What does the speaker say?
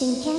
Christian